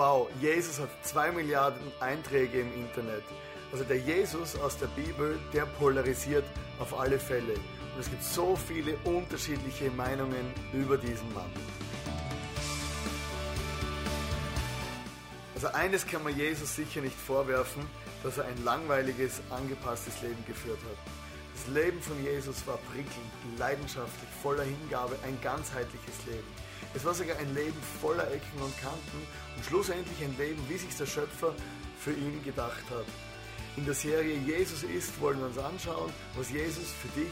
wow, Jesus hat zwei Milliarden Einträge im Internet. Also der Jesus aus der Bibel, der polarisiert auf alle Fälle. Und es gibt so viele unterschiedliche Meinungen über diesen Mann. Also eines kann man Jesus sicher nicht vorwerfen, dass er ein langweiliges, angepasstes Leben geführt hat. Das Leben von Jesus war prickelnd, leidenschaftlich, voller Hingabe, ein ganzheitliches Leben. Es war sogar ein Leben voller Ecken und Kanten und schlussendlich ein Leben, wie sich der Schöpfer für ihn gedacht hat. In der Serie Jesus ist wollen wir uns anschauen, was Jesus für dich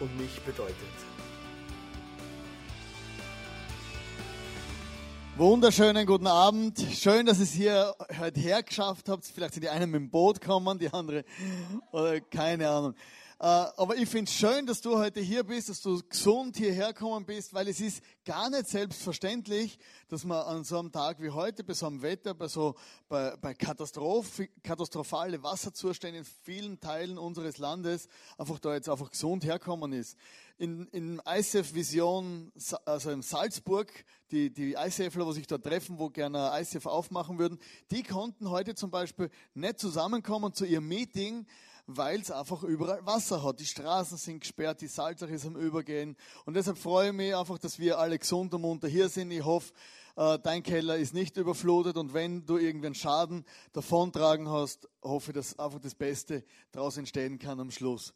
und mich bedeutet. Wunderschönen guten Abend. Schön, dass ihr es hier heute hergeschafft habt. Vielleicht sind die einen mit dem Boot gekommen, die andere oder keine Ahnung. Äh, aber ich finde es schön, dass du heute hier bist, dass du gesund hierher gekommen bist, weil es ist gar nicht selbstverständlich, dass man an so einem Tag wie heute, bei so einem Wetter, bei so bei, bei Katastroph, katastrophale Wasserzustände in vielen Teilen unseres Landes einfach da jetzt einfach gesund herkommen ist. In, in ICF Vision, also in Salzburg, die, die ICFler, wo sich dort treffen, wo gerne ICF aufmachen würden, die konnten heute zum Beispiel nicht zusammenkommen zu ihrem Meeting, weil es einfach überall Wasser hat. Die Straßen sind gesperrt, die Salzach ist am Übergehen. Und deshalb freue ich mich einfach, dass wir alle gesund und munter hier sind. Ich hoffe, äh, dein Keller ist nicht überflutet und wenn du irgendeinen Schaden davontragen hast, hoffe ich, dass einfach das Beste daraus entstehen kann am Schluss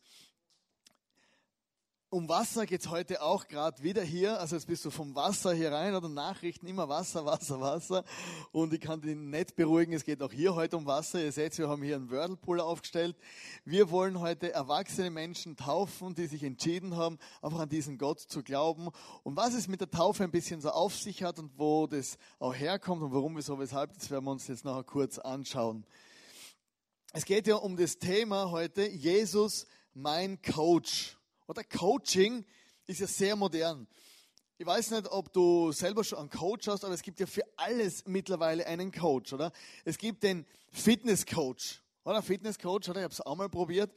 um Wasser geht es heute auch gerade wieder hier. Also jetzt bist du vom Wasser hier rein oder Nachrichten immer Wasser, Wasser, Wasser. Und ich kann dich nicht beruhigen, es geht auch hier heute um Wasser. Ihr seht, wir haben hier einen Whirlpool aufgestellt. Wir wollen heute erwachsene Menschen taufen, die sich entschieden haben, einfach an diesen Gott zu glauben. Und was es mit der Taufe ein bisschen so auf sich hat und wo das auch herkommt und warum, wieso, weshalb, das werden wir uns jetzt nachher kurz anschauen. Es geht ja um das Thema heute, Jesus, mein Coach. Oder Coaching ist ja sehr modern. Ich weiß nicht, ob du selber schon einen Coach hast, aber es gibt ja für alles mittlerweile einen Coach, oder? Es gibt den Fitnesscoach, oder? Fitnesscoach, oder? Ich habe es auch mal probiert.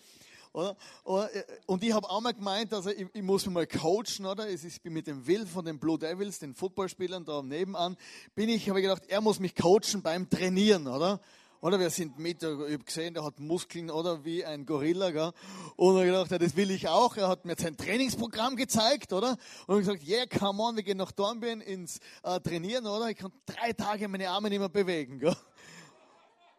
Oder? Äh, und ich habe auch mal gemeint, also ich, ich, muss mich mal coachen, oder? Ich bin mit dem Will von den Blue Devils, den Footballspielern da nebenan, bin ich, habe ich gedacht, er muss mich coachen beim Trainieren, oder? Oder wir sind mit, ich habe gesehen, der hat Muskeln oder wie ein Gorilla, gell? Und ich gedacht, ja, das will ich auch. Er hat mir sein Trainingsprogramm gezeigt, oder? Und ich gesagt, yeah, come on, wir gehen nach Dornbirn ins äh, Trainieren, oder? Ich kann drei Tage meine Arme nicht mehr bewegen, gell?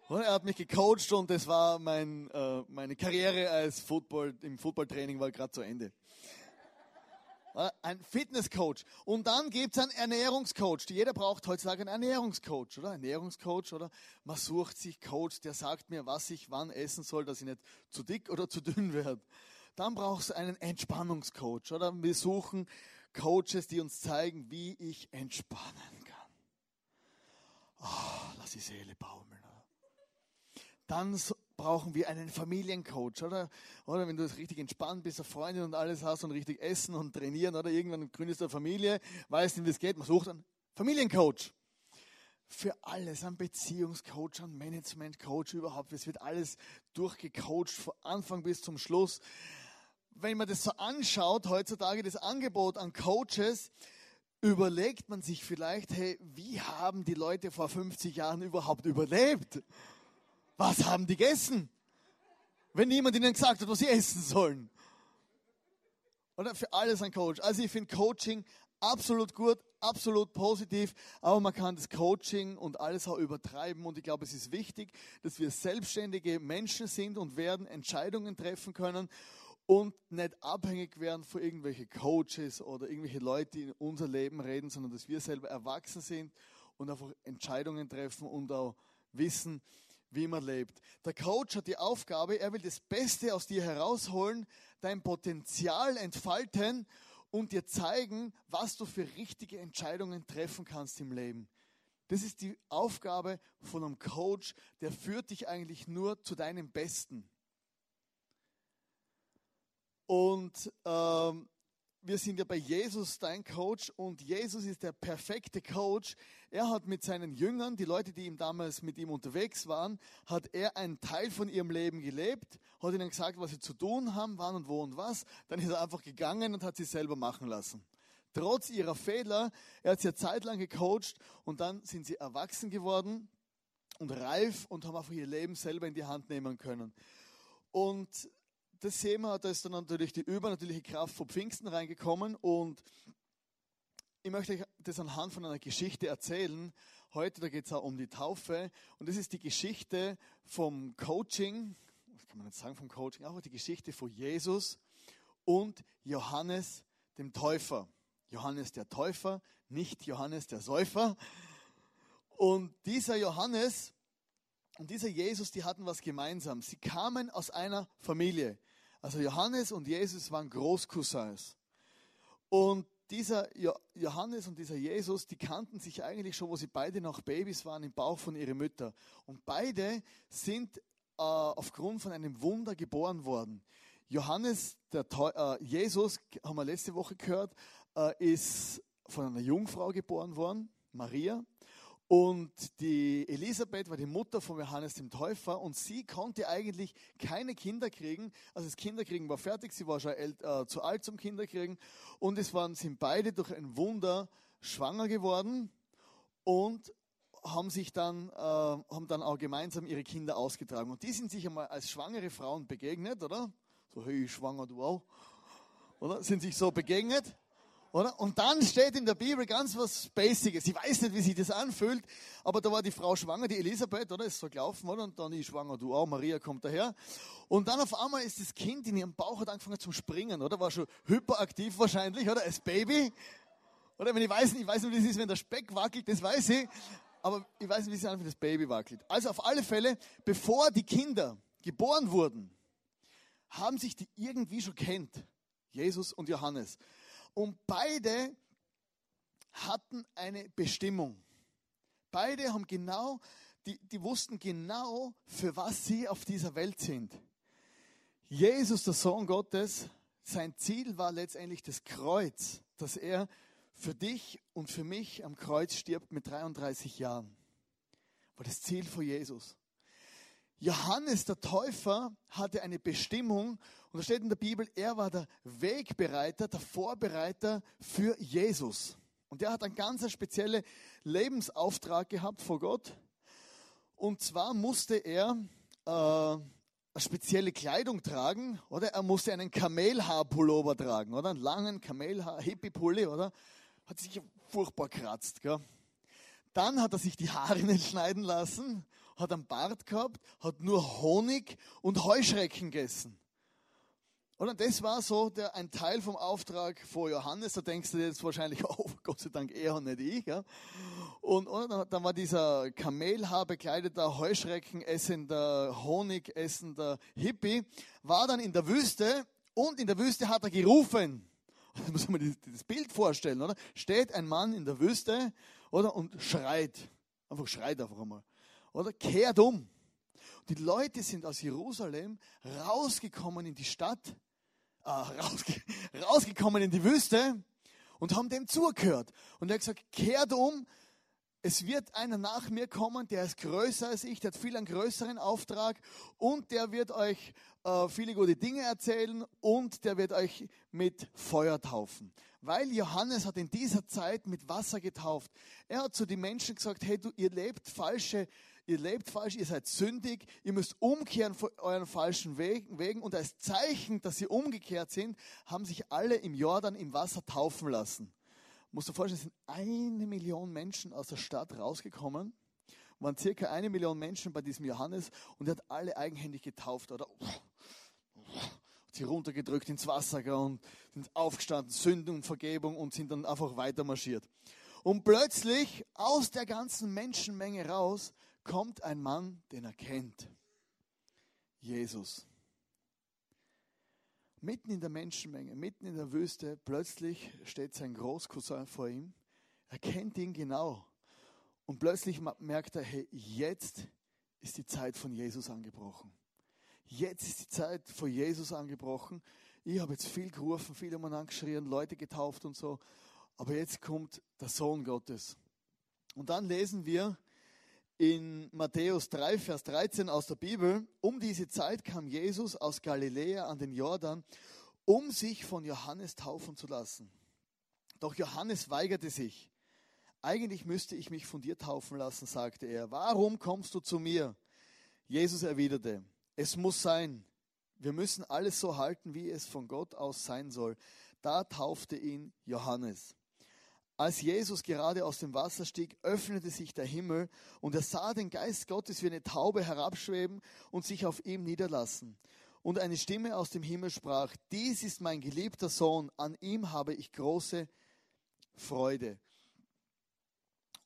Und er hat mich gecoacht und das war mein, äh, meine Karriere als Football, im Footballtraining war gerade zu Ende. Ein Fitnesscoach. Und dann gibt es einen Ernährungscoach. Jeder braucht heutzutage einen Ernährungscoach, oder? Ernährungscoach, oder? Man sucht sich Coach, der sagt mir, was ich wann essen soll, dass ich nicht zu dick oder zu dünn werde. Dann brauchst du einen Entspannungscoach, oder? Wir suchen Coaches, die uns zeigen, wie ich entspannen kann. Oh, lass die Seele baumeln. Oder? Dann brauchen wir einen Familiencoach, oder? Oder wenn du richtig entspannt bist, eine Freundin und alles hast und richtig essen und trainieren, oder irgendwann gründest du eine Familie, weißt nicht, wie es geht, man sucht einen Familiencoach. Für alles, ein Beziehungscoach, ein Managementcoach überhaupt. Es wird alles durchgecoacht, von Anfang bis zum Schluss. Wenn man das so anschaut, heutzutage das Angebot an Coaches, überlegt man sich vielleicht, hey, wie haben die Leute vor 50 Jahren überhaupt überlebt? Was haben die gegessen? Wenn niemand ihnen gesagt hat, was sie essen sollen. Oder für alles ein Coach. Also ich finde Coaching absolut gut, absolut positiv, aber man kann das Coaching und alles auch übertreiben und ich glaube, es ist wichtig, dass wir selbstständige Menschen sind und werden Entscheidungen treffen können und nicht abhängig werden von irgendwelchen Coaches oder irgendwelche Leute, die in unser Leben reden, sondern dass wir selber erwachsen sind und einfach Entscheidungen treffen und auch wissen, wie man lebt. Der Coach hat die Aufgabe, er will das Beste aus dir herausholen, dein Potenzial entfalten und dir zeigen, was du für richtige Entscheidungen treffen kannst im Leben. Das ist die Aufgabe von einem Coach, der führt dich eigentlich nur zu deinem Besten. Und ähm, wir sind ja bei Jesus dein Coach und Jesus ist der perfekte Coach. Er hat mit seinen Jüngern, die Leute, die ihm damals mit ihm unterwegs waren, hat er einen Teil von ihrem Leben gelebt, hat ihnen gesagt, was sie zu tun haben, wann und wo und was. Dann ist er einfach gegangen und hat sie selber machen lassen. Trotz ihrer Fehler, er hat sie eine Zeit lang gecoacht und dann sind sie erwachsen geworden und reif und haben einfach ihr Leben selber in die Hand nehmen können. Und das sehen wir, da ist dann natürlich die übernatürliche Kraft von Pfingsten reingekommen und ich möchte euch das anhand von einer Geschichte erzählen. Heute, da geht es auch um die Taufe und das ist die Geschichte vom Coaching, was kann man jetzt sagen vom Coaching, aber die Geschichte von Jesus und Johannes dem Täufer. Johannes der Täufer, nicht Johannes der Säufer. Und dieser Johannes und dieser Jesus, die hatten was gemeinsam. Sie kamen aus einer Familie. Also Johannes und Jesus waren Großcousins. Und dieser Johannes und dieser Jesus, die kannten sich eigentlich schon, wo sie beide noch Babys waren im Bauch von ihren Müttern. Und beide sind äh, aufgrund von einem Wunder geboren worden. Johannes, der äh, Jesus, haben wir letzte Woche gehört, äh, ist von einer Jungfrau geboren worden, Maria. Und die Elisabeth war die Mutter von Johannes dem Täufer und sie konnte eigentlich keine Kinder kriegen. Also das Kinderkriegen war fertig, sie war schon äh, zu alt zum Kinderkriegen. Und es waren, sind beide durch ein Wunder schwanger geworden und haben sich dann, äh, haben dann auch gemeinsam ihre Kinder ausgetragen. Und die sind sich einmal als schwangere Frauen begegnet, oder? So, hey, schwanger, du auch. Oder? Sind sich so begegnet. Oder? Und dann steht in der Bibel ganz was Basiges. Ich weiß nicht, wie sich das anfühlt, aber da war die Frau schwanger, die Elisabeth, oder? Ist so gelaufen, oder? Und dann ich schwanger, du auch, Maria kommt daher. Und dann auf einmal ist das Kind in ihrem Bauch hat angefangen zu springen, oder? War schon hyperaktiv wahrscheinlich, oder? Als Baby. Oder wenn ich weiß nicht, ich weiß nicht, wie es ist, wenn der Speck wackelt, das weiß ich. Aber ich weiß nicht, wie es wenn das Baby wackelt. Also auf alle Fälle, bevor die Kinder geboren wurden, haben sich die irgendwie schon kennt. Jesus und Johannes. Und beide hatten eine Bestimmung. Beide haben genau, die, die wussten genau, für was sie auf dieser Welt sind. Jesus, der Sohn Gottes, sein Ziel war letztendlich das Kreuz, dass er für dich und für mich am Kreuz stirbt mit 33 Jahren. War das Ziel von Jesus. Johannes der Täufer hatte eine Bestimmung und da steht in der Bibel, er war der Wegbereiter, der Vorbereiter für Jesus. Und er hat einen ganz speziellen Lebensauftrag gehabt vor Gott. Und zwar musste er äh, eine spezielle Kleidung tragen, oder? Er musste einen Kamelhaarpullover tragen, oder? Einen langen Kamelhaar-Hippie-Pulli, oder? Hat sich furchtbar kratzt, gell? Dann hat er sich die Haare nicht schneiden lassen hat einen Bart gehabt, hat nur Honig und Heuschrecken gegessen. Und das war so der, ein Teil vom Auftrag von Johannes. Da denkst du jetzt wahrscheinlich, oh Gott sei Dank er und nicht ich. Ja? Und, und dann war dieser Kamelhaar bekleideter, Heuschrecken essender, Honig essender Hippie, war dann in der Wüste und in der Wüste hat er gerufen. Da muss man das Bild vorstellen, oder? Steht ein Mann in der Wüste, oder? Und schreit. Einfach schreit einfach einmal oder kehrt um. Die Leute sind aus Jerusalem rausgekommen in die Stadt, äh, rausge rausgekommen in die Wüste und haben dem zugehört. Und er hat gesagt, kehrt um, es wird einer nach mir kommen, der ist größer als ich, der hat viel einen größeren Auftrag und der wird euch äh, viele gute Dinge erzählen und der wird euch mit Feuer taufen. Weil Johannes hat in dieser Zeit mit Wasser getauft. Er hat zu den Menschen gesagt, hey du, ihr lebt falsche ihr lebt falsch, ihr seid sündig, ihr müsst umkehren von euren falschen Wegen und als Zeichen, dass sie umgekehrt sind, haben sich alle im Jordan im Wasser taufen lassen. Musst du vorstellen, es sind eine Million Menschen aus der Stadt rausgekommen, waren circa eine Million Menschen bei diesem Johannes und er hat alle eigenhändig getauft oder sie runtergedrückt ins Wasser und sind aufgestanden, Sünden und Vergebung und sind dann einfach weiter marschiert. Und plötzlich aus der ganzen Menschenmenge raus kommt ein Mann, den er kennt. Jesus. Mitten in der Menschenmenge, mitten in der Wüste, plötzlich steht sein Großcousin vor ihm. Er kennt ihn genau. Und plötzlich merkt er, hey, jetzt ist die Zeit von Jesus angebrochen. Jetzt ist die Zeit von Jesus angebrochen. Ich habe jetzt viel gerufen, viel umeinander geschrien, Leute getauft und so. Aber jetzt kommt der Sohn Gottes. Und dann lesen wir in Matthäus 3, Vers 13 aus der Bibel, um diese Zeit kam Jesus aus Galiläa an den Jordan, um sich von Johannes taufen zu lassen. Doch Johannes weigerte sich. Eigentlich müsste ich mich von dir taufen lassen, sagte er. Warum kommst du zu mir? Jesus erwiderte, es muss sein. Wir müssen alles so halten, wie es von Gott aus sein soll. Da taufte ihn Johannes. Als Jesus gerade aus dem Wasser stieg, öffnete sich der Himmel und er sah den Geist Gottes wie eine Taube herabschweben und sich auf ihm niederlassen. Und eine Stimme aus dem Himmel sprach, dies ist mein geliebter Sohn, an ihm habe ich große Freude.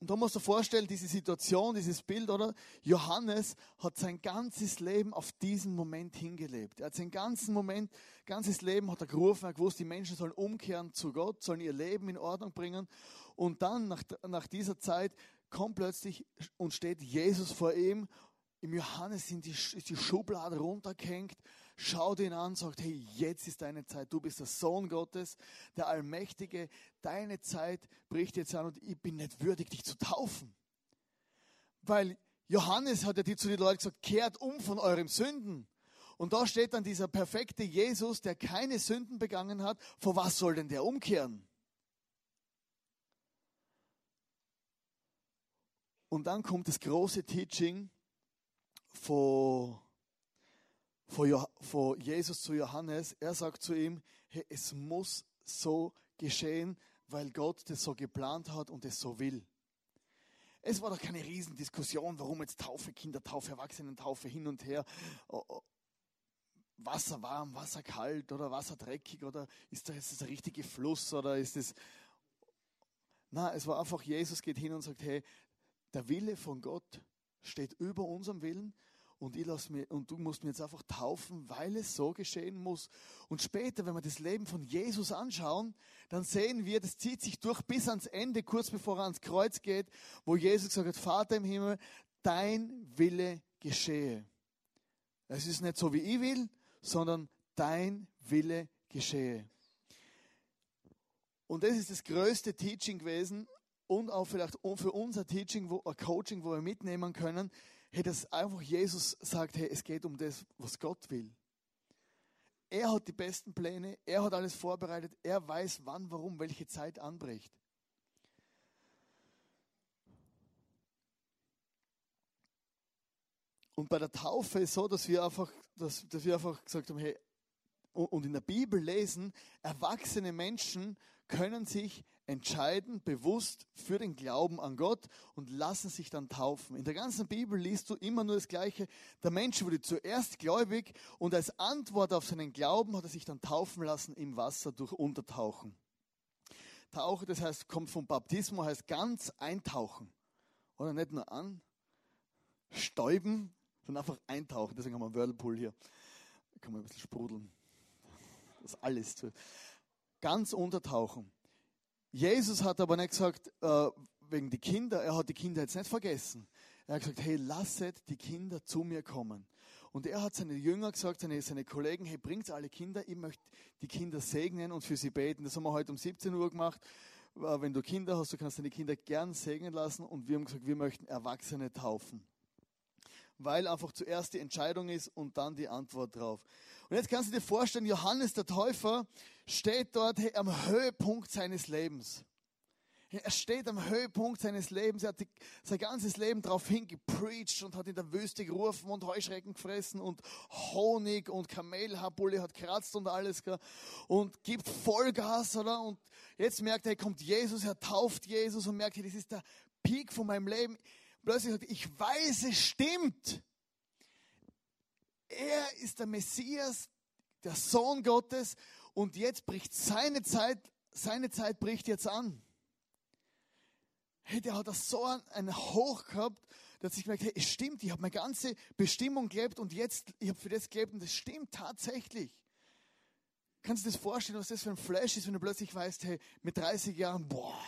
Und da musst du dir vorstellen, diese Situation, dieses Bild, oder? Johannes hat sein ganzes Leben auf diesen Moment hingelebt. Er hat sein ganzes Moment, ganzes Leben hat er gerufen, er hat gewusst, die Menschen sollen umkehren zu Gott, sollen ihr Leben in Ordnung bringen. Und dann, nach, nach dieser Zeit, kommt plötzlich und steht Jesus vor ihm. Im Johannes sind die, ist die Schublade runtergehängt schaut ihn an, sagt, hey, jetzt ist deine Zeit, du bist der Sohn Gottes, der Allmächtige, deine Zeit bricht jetzt an und ich bin nicht würdig, dich zu taufen. Weil Johannes hat ja die zu den Leuten gesagt, kehrt um von eurem Sünden. Und da steht dann dieser perfekte Jesus, der keine Sünden begangen hat. Vor was soll denn der umkehren? Und dann kommt das große Teaching von von Jesus zu Johannes. Er sagt zu ihm, hey, es muss so geschehen, weil Gott das so geplant hat und es so will. Es war doch keine Riesendiskussion, warum jetzt Taufe, Kindertaufe, Erwachsenentaufe hin und her. Wasser warm, Wasser kalt oder Wasser dreckig oder ist das der richtige Fluss oder ist es. Na, es war einfach, Jesus geht hin und sagt, hey, der Wille von Gott steht über unserem Willen und, ich lass mir, und du musst mir jetzt einfach taufen, weil es so geschehen muss. Und später, wenn wir das Leben von Jesus anschauen, dann sehen wir, das zieht sich durch bis ans Ende, kurz bevor er ans Kreuz geht, wo Jesus gesagt hat, Vater im Himmel, dein Wille geschehe. Es ist nicht so, wie ich will, sondern dein Wille geschehe. Und das ist das größte Teaching gewesen und auch vielleicht für unser Teaching, wo, Coaching, wo wir mitnehmen können, hey, dass einfach Jesus sagt, hey, es geht um das, was Gott will. Er hat die besten Pläne, er hat alles vorbereitet, er weiß, wann, warum, welche Zeit anbricht. Und bei der Taufe ist so, dass wir einfach, dass, dass wir einfach gesagt haben, hey, und in der Bibel lesen, erwachsene Menschen können sich entscheiden bewusst für den Glauben an Gott und lassen sich dann taufen. In der ganzen Bibel liest du immer nur das Gleiche. Der Mensch wurde zuerst gläubig und als Antwort auf seinen Glauben hat er sich dann taufen lassen im Wasser durch Untertauchen. Tauchen, das heißt, kommt vom Baptismus, heißt ganz eintauchen. Oder nicht nur an, stäuben, sondern einfach eintauchen. Deswegen haben wir einen Whirlpool hier. Da kann man ein bisschen sprudeln. Das alles. Ganz untertauchen. Jesus hat aber nicht gesagt, äh, wegen die Kinder, er hat die Kinder jetzt nicht vergessen. Er hat gesagt, hey, lasset die Kinder zu mir kommen. Und er hat seine Jünger gesagt, seine, seine Kollegen, hey, bringt alle Kinder, ich möchte die Kinder segnen und für sie beten. Das haben wir heute um 17 Uhr gemacht. Äh, wenn du Kinder hast, du kannst deine Kinder gern segnen lassen. Und wir haben gesagt, wir möchten Erwachsene taufen. Weil einfach zuerst die Entscheidung ist und dann die Antwort drauf. Und jetzt kannst du dir vorstellen, Johannes der Täufer steht dort am Höhepunkt seines Lebens. Er steht am Höhepunkt seines Lebens. Er hat sein ganzes Leben darauf hingepreacht und hat in der Wüste gerufen und Heuschrecken gefressen und Honig und Kamelhaarbulle hat kratzt und alles. Und gibt Vollgas, oder? Und jetzt merkt er, kommt Jesus, er tauft Jesus und merkt, das ist der Peak von meinem Leben. Plötzlich sagt er, ich weiß, es stimmt. Er ist der Messias, der Sohn Gottes und jetzt bricht seine Zeit, seine Zeit bricht jetzt an. Hey, der hat das so ein Hoch gehabt, dass ich merke, hey, es stimmt, ich habe meine ganze Bestimmung gelebt und jetzt, ich habe für das gelebt und das stimmt tatsächlich. Kannst du dir das vorstellen, was das für ein Flash ist, wenn du plötzlich weißt, hey, mit 30 Jahren, boah,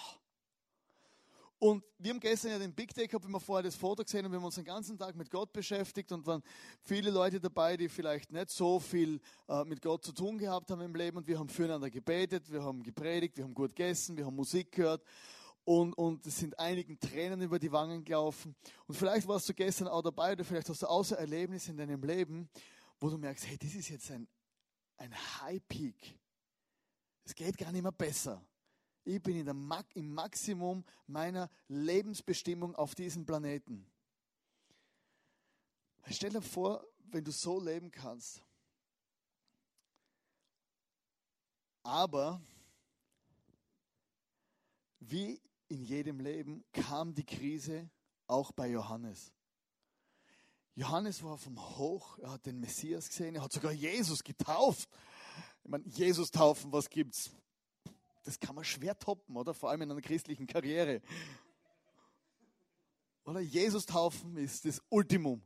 und wir haben gestern ja den Big Day gehabt, wenn wir vorher das Foto gesehen haben, wir haben uns den ganzen Tag mit Gott beschäftigt und waren viele Leute dabei, die vielleicht nicht so viel äh, mit Gott zu tun gehabt haben im Leben und wir haben füreinander gebetet, wir haben gepredigt, wir haben gut gegessen, wir haben Musik gehört und, und es sind einigen Tränen über die Wangen gelaufen. Und vielleicht warst du gestern auch dabei oder vielleicht hast du außer Erlebnisse in deinem Leben, wo du merkst, hey, das ist jetzt ein, ein High Peak. Es geht gar nicht mehr besser. Ich bin in der, im Maximum meiner Lebensbestimmung auf diesem Planeten. Stell dir vor, wenn du so leben kannst. Aber wie in jedem Leben kam die Krise auch bei Johannes. Johannes war vom Hoch, er hat den Messias gesehen, er hat sogar Jesus getauft. Ich meine, Jesus taufen, was gibt's? Das kann man schwer toppen, oder? Vor allem in einer christlichen Karriere. Oder Jesus taufen ist das Ultimum.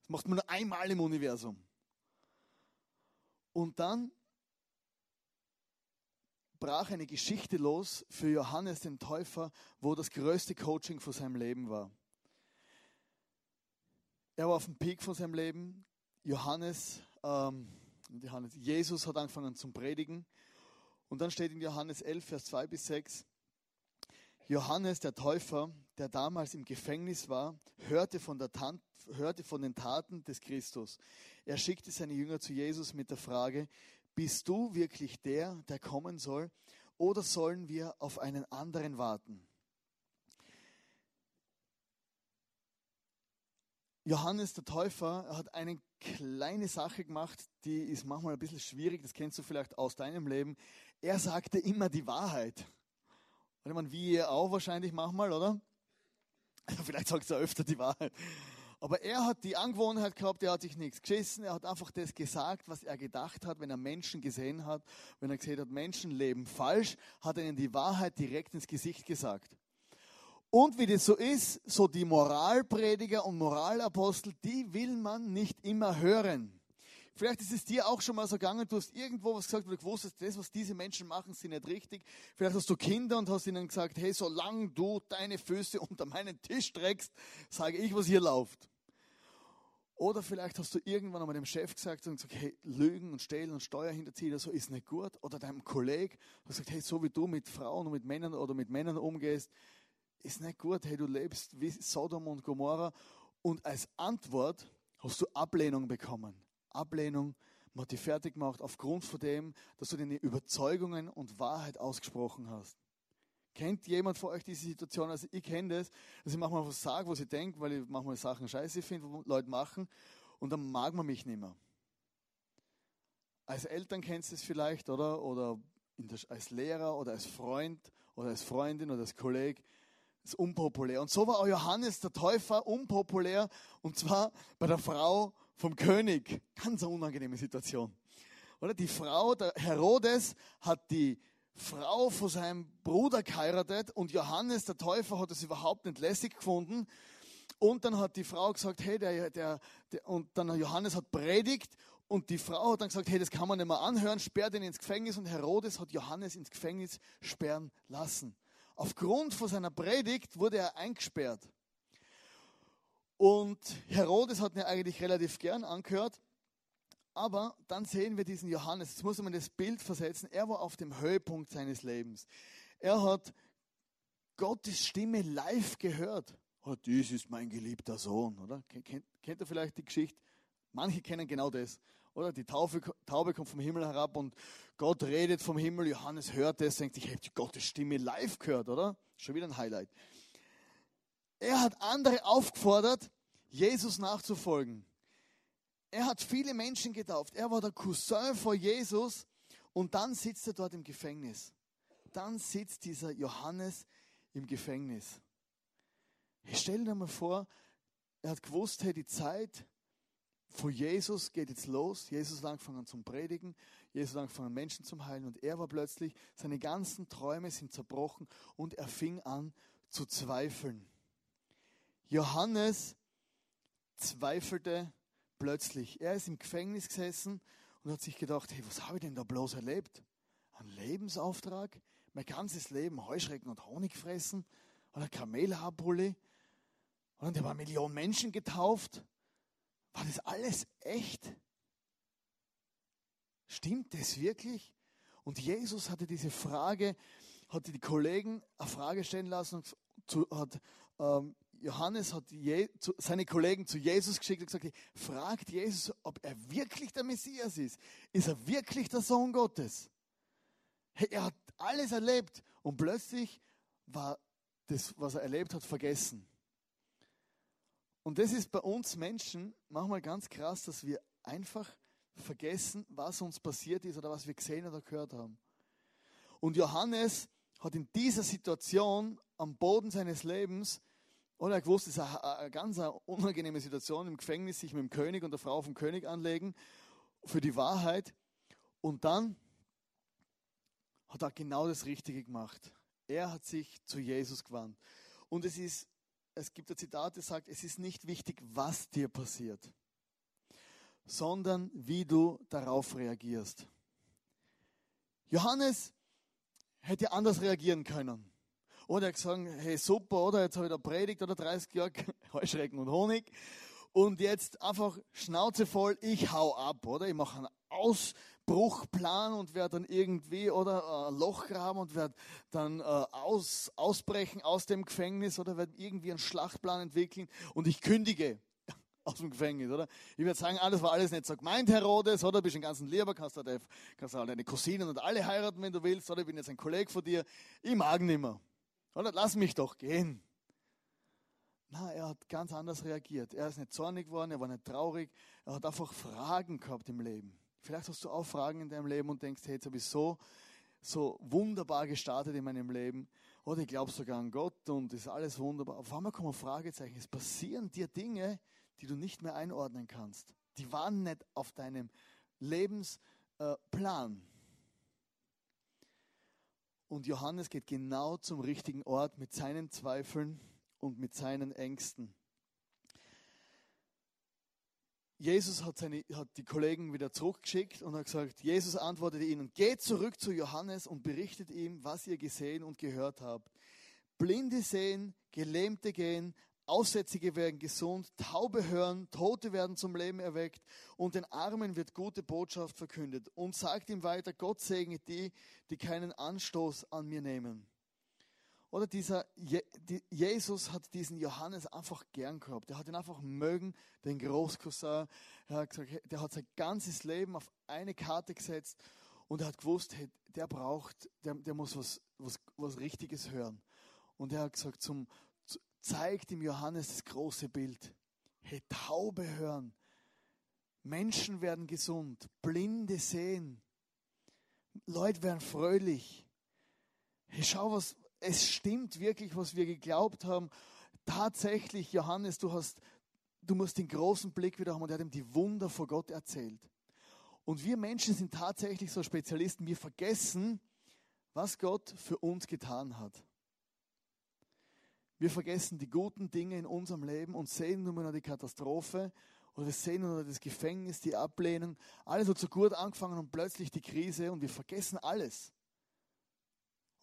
Das macht man nur einmal im Universum. Und dann brach eine Geschichte los für Johannes den Täufer, wo das größte Coaching von seinem Leben war. Er war auf dem Peak von seinem Leben. Johannes, ähm, Johannes, Jesus hat angefangen zum Predigen. Und dann steht in Johannes 11, Vers 2 bis 6, Johannes der Täufer, der damals im Gefängnis war, hörte von, Tan hörte von den Taten des Christus. Er schickte seine Jünger zu Jesus mit der Frage, bist du wirklich der, der kommen soll, oder sollen wir auf einen anderen warten? Johannes der Täufer hat eine kleine Sache gemacht, die ist manchmal ein bisschen schwierig, das kennst du vielleicht aus deinem Leben. Er sagte immer die Wahrheit. Ich meine, wie ihr auch wahrscheinlich manchmal, oder? Vielleicht sagt er öfter die Wahrheit. Aber er hat die Angewohnheit gehabt, er hat sich nichts geschissen, er hat einfach das gesagt, was er gedacht hat, wenn er Menschen gesehen hat, wenn er gesehen hat, Menschen leben falsch, hat er ihnen die Wahrheit direkt ins Gesicht gesagt. Und wie das so ist, so die Moralprediger und Moralapostel, die will man nicht immer hören. Vielleicht ist es dir auch schon mal so gegangen, du hast irgendwo was gesagt, wo du gewusst hast, das, was diese Menschen machen, ist nicht richtig. Vielleicht hast du Kinder und hast ihnen gesagt, hey, solange du deine Füße unter meinen Tisch streckst, sage ich, was hier läuft. Oder vielleicht hast du irgendwann einmal dem Chef gesagt und gesagt, hey, Lügen und Stehlen und Steuerhinterziehen, so ist nicht gut. Oder deinem Kollegen hast gesagt, hey, so wie du mit Frauen und mit Männern oder mit Männern umgehst, ist nicht gut. Hey, du lebst wie Sodom und Gomorra. Und als Antwort hast du Ablehnung bekommen. Ablehnung, man hat dich fertig gemacht aufgrund von dem, dass du deine Überzeugungen und Wahrheit ausgesprochen hast. Kennt jemand von euch diese Situation? Also ich kenne das, dass ich manchmal was sage, was ich denke, weil ich manchmal Sachen scheiße finde, was Leute machen, und dann mag man mich nicht mehr. Als Eltern kennst du es vielleicht, oder? Oder der, als Lehrer oder als Freund oder als Freundin oder als Kollege. Ist unpopulär. Und so war auch Johannes der Täufer unpopulär, und zwar bei der Frau vom König. Ganz eine unangenehme Situation. Oder? Die Frau, der Herodes, hat die Frau von seinem Bruder geheiratet und Johannes, der Täufer, hat es überhaupt nicht lässig gefunden. Und dann hat die Frau gesagt, hey, der, der, der, und dann Johannes hat predigt und die Frau hat dann gesagt, hey, das kann man nicht mehr anhören, sperrt ihn ins Gefängnis und Herodes hat Johannes ins Gefängnis sperren lassen. Aufgrund von seiner Predigt wurde er eingesperrt. Und Herodes hat ihn eigentlich relativ gern angehört aber dann sehen wir diesen Johannes. Jetzt muss man das Bild versetzen. Er war auf dem Höhepunkt seines Lebens. Er hat Gottes Stimme live gehört. Oh, dies ist mein geliebter Sohn, oder? Kennt, kennt ihr vielleicht die Geschichte? Manche kennen genau das, oder? Die Taufe, Taube kommt vom Himmel herab und Gott redet vom Himmel. Johannes hört das, denkt ich habe Gottes Stimme live gehört, oder? Schon wieder ein Highlight. Er hat andere aufgefordert, Jesus nachzufolgen. Er hat viele Menschen getauft. Er war der Cousin von Jesus. Und dann sitzt er dort im Gefängnis. Dann sitzt dieser Johannes im Gefängnis. Ich stelle dir mal vor, er hat gewusst, hey, die Zeit von Jesus geht jetzt los. Jesus hat angefangen zum Predigen. Jesus hat angefangen, Menschen zu heilen. Und er war plötzlich, seine ganzen Träume sind zerbrochen und er fing an zu zweifeln. Johannes zweifelte plötzlich. Er ist im Gefängnis gesessen und hat sich gedacht, hey, was habe ich denn da bloß erlebt? Ein Lebensauftrag? Mein ganzes Leben Heuschrecken und Honig fressen? Oder Kamelhaarpulli? Und er war Millionen Menschen getauft. War das alles echt? Stimmt das wirklich? Und Jesus hatte diese Frage, hatte die Kollegen eine Frage stellen lassen und hat ähm, Johannes hat Je, zu, seine Kollegen zu Jesus geschickt und gesagt, fragt Jesus, ob er wirklich der Messias ist. Ist er wirklich der Sohn Gottes? Hey, er hat alles erlebt Und plötzlich war das, was er erlebt hat, vergessen. Und das ist bei uns Menschen manchmal ganz krass, dass wir einfach vergessen, was uns passiert ist oder was wir gesehen oder gehört haben. Und Johannes hat in dieser Situation am Boden seines Lebens, oder er gewusst, es ist eine, eine ganz unangenehme Situation im Gefängnis, sich mit dem König und der Frau vom König anlegen für die Wahrheit. Und dann hat er genau das Richtige gemacht. Er hat sich zu Jesus gewandt. Und es ist, es gibt ein Zitat, das sagt, es ist nicht wichtig, was dir passiert, sondern wie du darauf reagierst. Johannes hätte anders reagieren können. Oder gesagt, hey super, oder jetzt habe ich da predigt oder 30 Jahre Heuschrecken und Honig und jetzt einfach Schnauze voll, ich hau ab, oder? Ich mache einen Ausbruchplan und werde dann irgendwie oder ein Loch graben und werde dann äh, aus, ausbrechen aus dem Gefängnis oder werde irgendwie einen Schlachtplan entwickeln und ich kündige aus dem Gefängnis, oder? Ich würde sagen, alles war alles nicht so gemeint, Herodes, oder? Du bist ein ganzen Lieber, kannst halt, kannst halt deine Cousinen und alle heiraten, wenn du willst, oder? Ich bin jetzt ein Kollege von dir, ich mag nicht mehr. Oder? Lass mich doch gehen. Na, er hat ganz anders reagiert. Er ist nicht zornig geworden, er war nicht traurig, er hat einfach Fragen gehabt im Leben. Vielleicht hast du auch Fragen in deinem Leben und denkst, hey, jetzt habe ich so, so wunderbar gestartet in meinem Leben. Oder ich glaube sogar an Gott und ist alles wunderbar. Auf einmal kommen Fragezeichen. Es passieren dir Dinge, die du nicht mehr einordnen kannst. Die waren nicht auf deinem Lebensplan. Und Johannes geht genau zum richtigen Ort mit seinen Zweifeln und mit seinen Ängsten. Jesus hat, seine, hat die Kollegen wieder zurückgeschickt und hat gesagt, Jesus antwortete ihnen, geht zurück zu Johannes und berichtet ihm, was ihr gesehen und gehört habt. Blinde sehen, Gelähmte gehen, Aussätzige werden gesund, Taube hören, Tote werden zum Leben erweckt und den Armen wird gute Botschaft verkündet. Und sagt ihm weiter, Gott segne die, die keinen Anstoß an mir nehmen. Oder dieser Je Jesus hat diesen Johannes einfach gern gehabt. Er hat ihn einfach mögen, den Großcousin. Er hat gesagt, der hat sein ganzes Leben auf eine Karte gesetzt und er hat gewusst, hey, der braucht, der, der muss was, was, was Richtiges hören. Und er hat gesagt, zum, zeigt ihm Johannes das große Bild. Hey, Taube hören, Menschen werden gesund, Blinde sehen, Leute werden fröhlich. Hey, schau, was, es stimmt wirklich, was wir geglaubt haben. Tatsächlich, Johannes, du hast, du musst den großen Blick wieder haben und er hat ihm die Wunder vor Gott erzählt. Und wir Menschen sind tatsächlich so Spezialisten, wir vergessen, was Gott für uns getan hat. Wir vergessen die guten Dinge in unserem Leben und sehen nur noch die Katastrophe oder wir sehen nur das Gefängnis, die Ablehnung. Alles hat so gut angefangen und plötzlich die Krise und wir vergessen alles.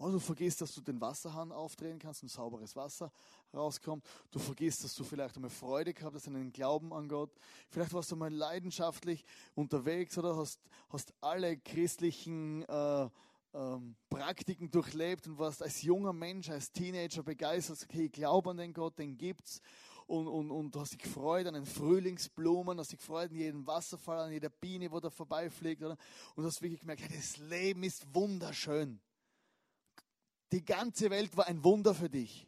Oder du vergisst, dass du den Wasserhahn aufdrehen kannst und sauberes Wasser rauskommt. Du vergisst, dass du vielleicht einmal Freude gehabt hast den Glauben an Gott. Vielleicht warst du mal leidenschaftlich unterwegs oder hast, hast alle christlichen äh, ähm, Praktiken durchlebt und warst als junger Mensch, als Teenager begeistert, okay, ich glaube an den Gott, den gibt's. Und, und, und du hast dich gefreut an den Frühlingsblumen, hast dich gefreut an jedem Wasserfall, an jeder Biene, wo da vorbeifliegt, oder? Und hast wirklich gemerkt, das Leben ist wunderschön. Die ganze Welt war ein Wunder für dich.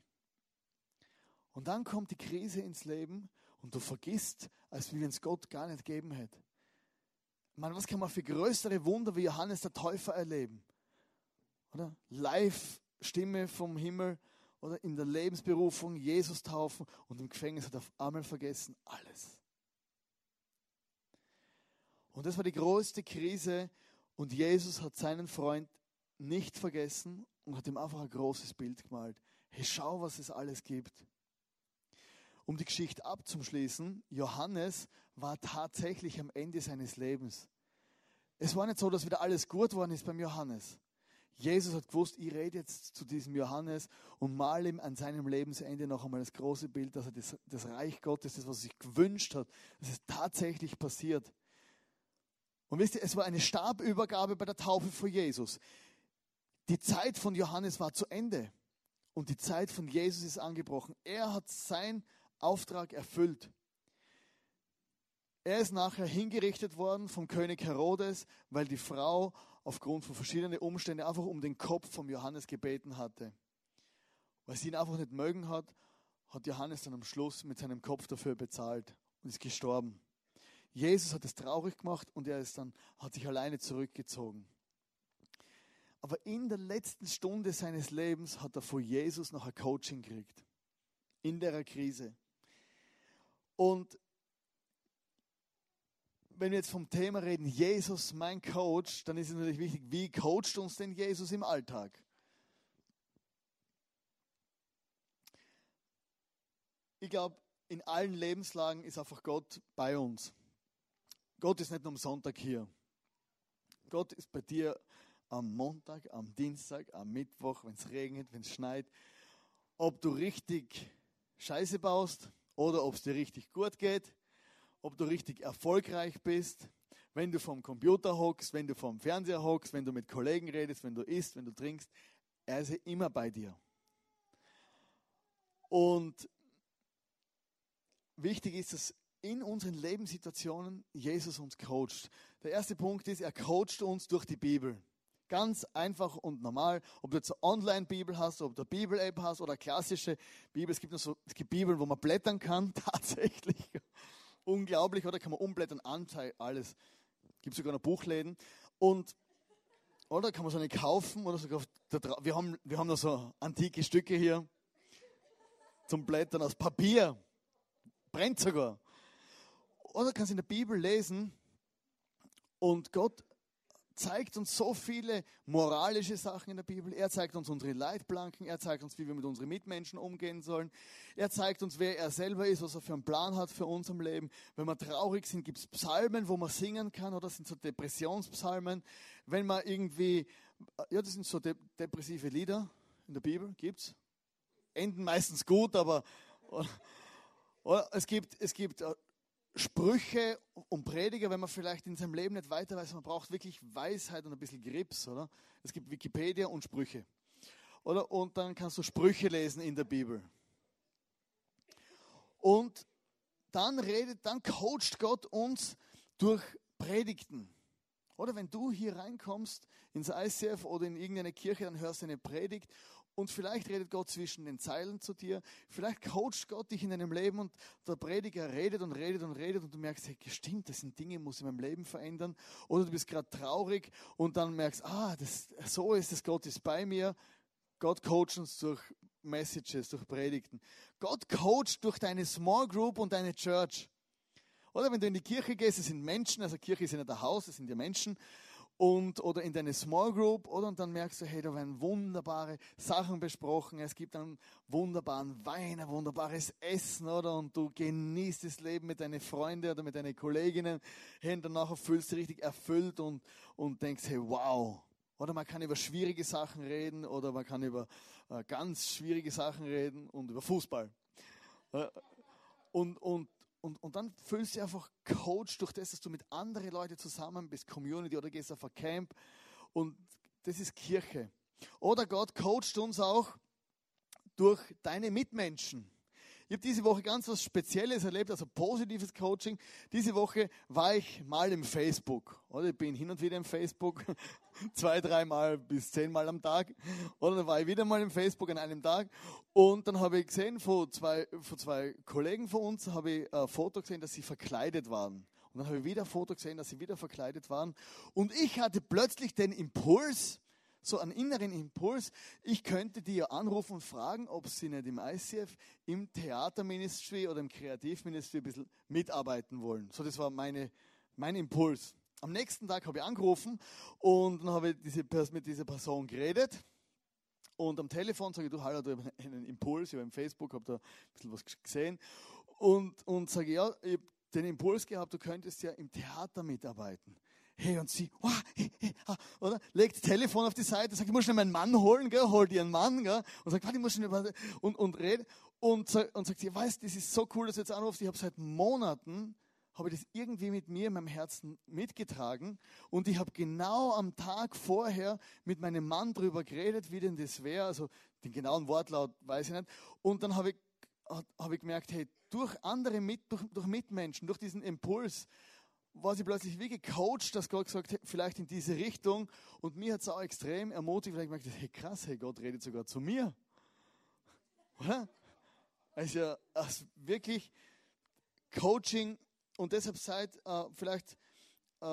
Und dann kommt die Krise ins Leben und du vergisst, als wenn es Gott gar nicht geben hätte. Man, was kann man für größere Wunder wie Johannes der Täufer erleben? Oder? Live-Stimme vom Himmel oder in der Lebensberufung Jesus taufen und im Gefängnis hat er auf einmal vergessen alles. Und das war die größte Krise und Jesus hat seinen Freund nicht vergessen und hat ihm einfach ein großes Bild gemalt. Hey, schau, was es alles gibt. Um die Geschichte abzuschließen, Johannes war tatsächlich am Ende seines Lebens. Es war nicht so, dass wieder alles gut worden ist beim Johannes. Jesus hat gewusst, ich rede jetzt zu diesem Johannes und male ihm an seinem Lebensende noch einmal das große Bild, dass er das, das Reich Gottes, das, was er sich gewünscht hat, dass es tatsächlich passiert. Und wisst ihr, es war eine Stabübergabe bei der Taufe von Jesus. Die Zeit von Johannes war zu Ende und die Zeit von Jesus ist angebrochen. Er hat seinen Auftrag erfüllt. Er ist nachher hingerichtet worden vom König Herodes, weil die Frau aufgrund von verschiedenen Umständen einfach um den Kopf vom Johannes gebeten hatte. Weil sie ihn einfach nicht mögen hat, hat Johannes dann am Schluss mit seinem Kopf dafür bezahlt und ist gestorben. Jesus hat es traurig gemacht und er ist dann, hat sich alleine zurückgezogen. Aber in der letzten Stunde seines Lebens hat er von Jesus noch ein Coaching gekriegt. In der Krise. Und wenn wir jetzt vom Thema reden, Jesus, mein Coach, dann ist es natürlich wichtig, wie coacht uns denn Jesus im Alltag? Ich glaube, in allen Lebenslagen ist einfach Gott bei uns. Gott ist nicht nur am Sonntag hier. Gott ist bei dir am Montag, am Dienstag, am Mittwoch, wenn es regnet, wenn es schneit. Ob du richtig Scheiße baust oder ob es dir richtig gut geht, ob du richtig erfolgreich bist, wenn du vom Computer hockst, wenn du vom Fernseher hockst, wenn du mit Kollegen redest, wenn du isst, wenn du trinkst. Er ist immer bei dir. Und wichtig ist, dass in unseren Lebenssituationen Jesus uns coacht. Der erste Punkt ist, er coacht uns durch die Bibel. Ganz einfach und normal. Ob du jetzt Online-Bibel hast, ob du Bibel-App hast oder klassische Bibel. Es gibt, so, es gibt Bibeln, wo man blättern kann, tatsächlich. Unglaublich, oder? Kann man umblättern, Anteil, alles. Gibt sogar noch Buchläden. Und, oder kann man so eine kaufen oder sogar, wir haben, wir haben noch so antike Stücke hier zum Blättern aus Papier. Brennt sogar. Oder kannst in der Bibel lesen und Gott zeigt uns so viele moralische Sachen in der Bibel. Er zeigt uns unsere Leitplanken. Er zeigt uns, wie wir mit unseren Mitmenschen umgehen sollen. Er zeigt uns, wer er selber ist, was er für einen Plan hat für unser Leben. Wenn wir traurig sind, gibt es Psalmen, wo man singen kann, oder sind so Depressionspsalmen. Wenn man irgendwie, ja, das sind so de depressive Lieder in der Bibel, gibt's. Enden meistens gut, aber oder, oder es gibt, es gibt äh, Sprüche und Prediger, wenn man vielleicht in seinem Leben nicht weiter weiß, man braucht wirklich Weisheit und ein bisschen Grips, oder? Es gibt Wikipedia und Sprüche. Oder? Und dann kannst du Sprüche lesen in der Bibel. Und dann redet, dann coacht Gott uns durch Predigten. Oder wenn du hier reinkommst ins ICF oder in irgendeine Kirche, dann hörst du eine Predigt und vielleicht redet Gott zwischen den Zeilen zu dir. Vielleicht coacht Gott dich in deinem Leben und der Prediger redet und redet und redet und du merkst, hey, stimmt, das sind Dinge, muss ich in meinem Leben verändern. Oder du bist gerade traurig und dann merkst, ah, das, so ist es, Gott ist bei mir. Gott coacht uns durch Messages, durch Predigten. Gott coacht durch deine Small Group und deine Church. Oder wenn du in die Kirche gehst, es sind Menschen, also Kirche ist ja nicht ein Haus, es sind ja Menschen und, oder in deine Small Group oder und dann merkst du, hey, da werden wunderbare Sachen besprochen, es gibt einen wunderbaren Wein, ein wunderbares Essen, oder? Und du genießt das Leben mit deinen Freunden oder mit deinen Kolleginnen, hey, und danach fühlst du dich richtig erfüllt und, und denkst, hey, wow. Oder man kann über schwierige Sachen reden oder man kann über äh, ganz schwierige Sachen reden und über Fußball. Äh, und, und, und, und dann fühlst du dich einfach Coach durch das, dass du mit anderen Leuten zusammen bist, Community oder gehst auf ein Camp. Und das ist Kirche. Oder Gott coacht uns auch durch deine Mitmenschen. Ich habe diese Woche ganz was Spezielles erlebt, also positives Coaching. Diese Woche war ich mal im Facebook. Oder ich bin hin und wieder im Facebook, zwei, dreimal bis zehnmal am Tag. Oder dann war ich wieder mal im Facebook an einem Tag. Und dann habe ich gesehen, von zwei, von zwei Kollegen von uns, habe ich ein Foto gesehen, dass sie verkleidet waren. Und dann habe ich wieder ein Foto gesehen, dass sie wieder verkleidet waren. Und ich hatte plötzlich den Impuls, so einen inneren Impuls, ich könnte die ja anrufen und fragen, ob sie nicht im ICF, im Theaterministry oder im Kreativministry ein bisschen mitarbeiten wollen. So, das war meine, mein Impuls. Am nächsten Tag habe ich angerufen und dann habe ich diese, mit dieser Person geredet. Und am Telefon sage ich, du, hallo, du hast einen Impuls, ich habe im Facebook, habe da ein bisschen was gesehen. Und, und sage, ja, ich habe den Impuls gehabt, du könntest ja im Theater mitarbeiten. Hey, und sie, oh, oder? Legt das Telefon auf die Seite, sagt, ich muss schnell meinen Mann holen, gell? holt ihren Mann, gell? und sagt, warte, ich muss schnell, und, und redet, und, und sagt, ihr weißt, das ist so cool, dass du jetzt anrufst, ich habe seit Monaten, habe ich das irgendwie mit mir in meinem Herzen mitgetragen und ich habe genau am Tag vorher mit meinem Mann darüber geredet, wie denn das wäre, also den genauen Wortlaut weiß ich nicht, und dann habe ich, hab ich gemerkt, hey, durch andere, durch, durch Mitmenschen, durch diesen Impuls, war sie plötzlich wie gecoacht, dass Gott gesagt hat, vielleicht in diese Richtung. Und mir hat es auch extrem ermutigt, weil ich hey krass, hey, Gott redet sogar zu mir. Oder? Also, also wirklich Coaching und deshalb seid äh, vielleicht äh,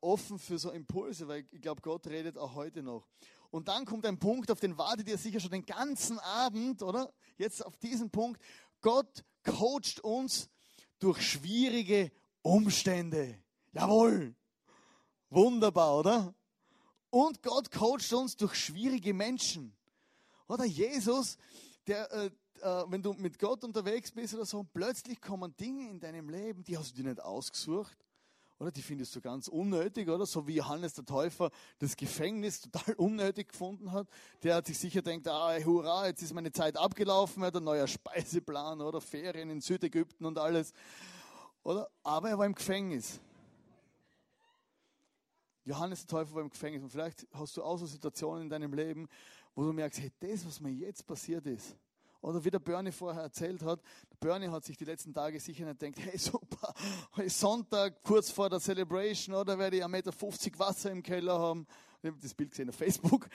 offen für so Impulse, weil ich glaube, Gott redet auch heute noch. Und dann kommt ein Punkt, auf den wartet ihr sicher schon den ganzen Abend, oder? Jetzt auf diesen Punkt. Gott coacht uns durch schwierige Umstände. Jawohl. Wunderbar, oder? Und Gott coacht uns durch schwierige Menschen. Oder Jesus, der, äh, äh, wenn du mit Gott unterwegs bist oder so, plötzlich kommen Dinge in deinem Leben, die hast du dir nicht ausgesucht. Oder die findest du ganz unnötig, oder? So wie Johannes der Täufer das Gefängnis total unnötig gefunden hat. Der hat sich sicher gedacht, ah, hurra, jetzt ist meine Zeit abgelaufen, er hat ein neuer Speiseplan, oder? Ferien in Südägypten und alles. Oder? Aber er war im Gefängnis. Johannes der Täufer war im Gefängnis. Und vielleicht hast du auch so Situationen in deinem Leben, wo du merkst, hey, das, was mir jetzt passiert ist, oder wie der Bernie vorher erzählt hat, Bernie hat sich die letzten Tage sicher nicht gedacht, hey super, heute Sonntag, kurz vor der Celebration, oder werde ich 1,50 Meter Wasser im Keller haben. Ich habe das Bild gesehen auf Facebook.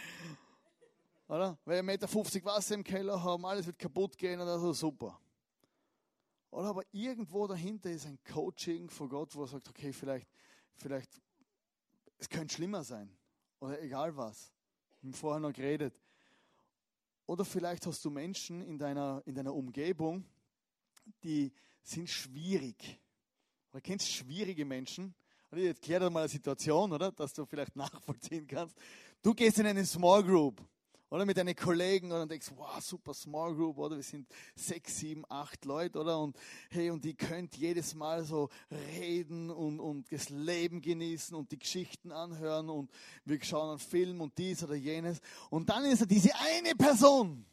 Oder? Werde ich 1,50 Meter Wasser im Keller haben, alles wird kaputt gehen oder so, super. Oder aber irgendwo dahinter ist ein Coaching von Gott, wo er sagt, okay, vielleicht, vielleicht, es könnte schlimmer sein. Oder egal was. Wir haben vorher noch geredet. Oder vielleicht hast du Menschen in deiner, in deiner Umgebung, die sind schwierig. Oder kennst schwierige Menschen? Oder jetzt klär dir mal eine Situation, oder? Dass du vielleicht nachvollziehen kannst. Du gehst in eine Small Group oder mit deinen Kollegen und denkst, wow, super Small Group, oder? Wir sind sechs, sieben, acht Leute, oder? Und hey, und die könnt jedes Mal so reden und, und das Leben genießen und die Geschichten anhören und wir schauen einen Film und dies oder jenes. Und dann ist da diese eine Person,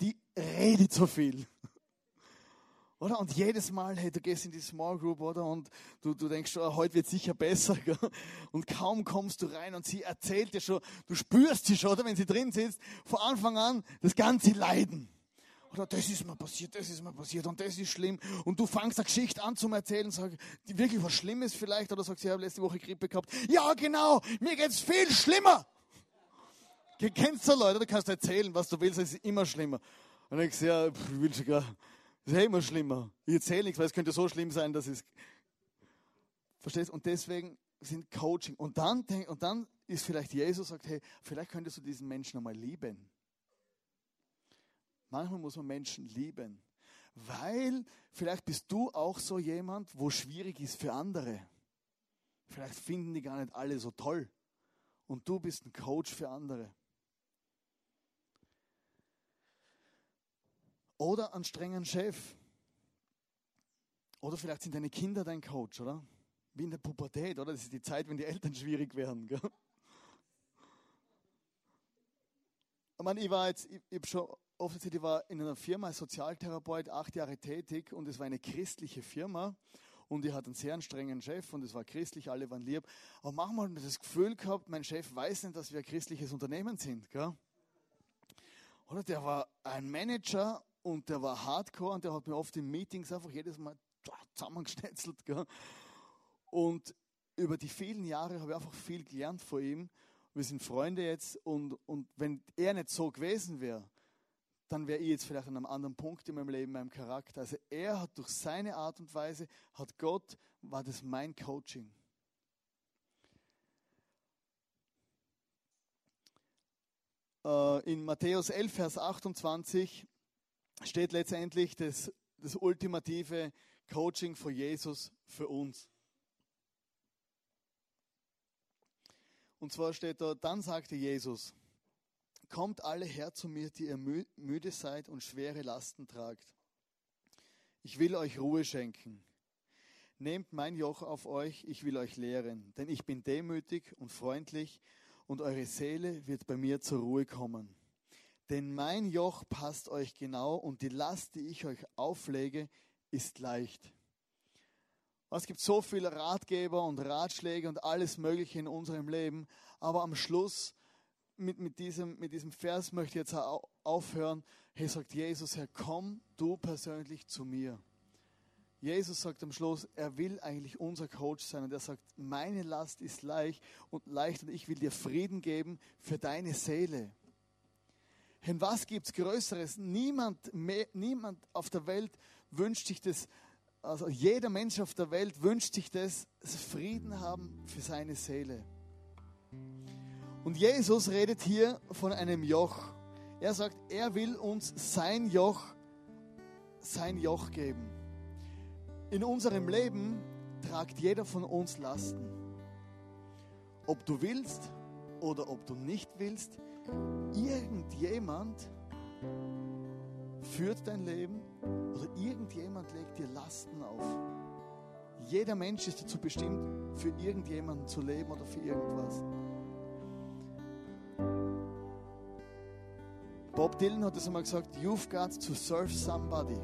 die redet so viel. Oder? Und jedes Mal, hey, du gehst in die Small Group, oder? Und du, du denkst, oh, heute wird sicher besser, gell? Und kaum kommst du rein und sie erzählt dir schon, du spürst sie schon, oder? Wenn sie drin sitzt, von Anfang an das ganze Leiden. Oder das ist mir passiert, das ist mir passiert und das ist schlimm. Und du fangst eine Geschichte an zum Erzählen, sag, die wirklich was Schlimmes vielleicht, oder sagst, ich habe letzte Woche Grippe gehabt. Ja, genau, mir geht's viel schlimmer. Kennst du Leute, du kannst erzählen, was du willst, es ist immer schlimmer. Und ich sage, ja, ich will sogar, das ist immer schlimmer. Ich erzähle nichts, weil es könnte so schlimm sein, dass es. Verstehst? Und deswegen sind Coaching. Und dann, und dann ist vielleicht Jesus sagt, hey, vielleicht könntest du diesen Menschen einmal lieben. Manchmal muss man Menschen lieben. Weil vielleicht bist du auch so jemand, wo schwierig ist für andere. Vielleicht finden die gar nicht alle so toll. Und du bist ein Coach für andere. Oder einen strengen Chef. Oder vielleicht sind deine Kinder dein Coach, oder? Wie in der Pubertät, oder? Das ist die Zeit, wenn die Eltern schwierig werden. Gell? Ich, meine, ich war jetzt, ich, ich habe schon oft erzählt, ich war in einer Firma als Sozialtherapeut acht Jahre tätig und es war eine christliche Firma und ich hatte einen sehr strengen Chef und es war christlich, alle waren lieb. Aber manchmal habe ich das Gefühl gehabt, mein Chef weiß nicht, dass wir ein christliches Unternehmen sind. Gell? Oder der war ein Manager und der war hardcore und der hat mir oft in Meetings einfach jedes Mal zusammengeschnetzelt. Gell? Und über die vielen Jahre habe ich einfach viel gelernt von ihm. Wir sind Freunde jetzt und, und wenn er nicht so gewesen wäre, dann wäre ich jetzt vielleicht an einem anderen Punkt in meinem Leben, in meinem Charakter. Also er hat durch seine Art und Weise, hat Gott, war das mein Coaching. Äh, in Matthäus 11, Vers 28 steht letztendlich das, das ultimative Coaching von Jesus für uns. Und zwar steht da, dann sagte Jesus, kommt alle her zu mir, die ihr müde seid und schwere Lasten tragt. Ich will euch Ruhe schenken. Nehmt mein Joch auf euch, ich will euch lehren, denn ich bin demütig und freundlich und eure Seele wird bei mir zur Ruhe kommen. Denn mein Joch passt euch genau und die Last, die ich euch auflege, ist leicht. Es gibt so viele Ratgeber und Ratschläge und alles Mögliche in unserem Leben, aber am Schluss mit, mit, diesem, mit diesem Vers möchte ich jetzt aufhören. Hier sagt Jesus, Herr, komm du persönlich zu mir. Jesus sagt am Schluss, er will eigentlich unser Coach sein und er sagt, meine Last ist leicht und leicht und ich will dir Frieden geben für deine Seele. Denn was gibt es Größeres? Niemand, mehr, niemand auf der Welt wünscht sich das, also jeder Mensch auf der Welt wünscht sich das, Frieden haben für seine Seele. Und Jesus redet hier von einem Joch. Er sagt, er will uns sein Joch, sein Joch geben. In unserem Leben tragt jeder von uns Lasten. Ob du willst oder ob du nicht willst, irgendjemand führt dein Leben oder irgendjemand legt dir Lasten auf. Jeder Mensch ist dazu bestimmt, für irgendjemanden zu leben oder für irgendwas. Bob Dylan hat es einmal gesagt, you've got to serve somebody.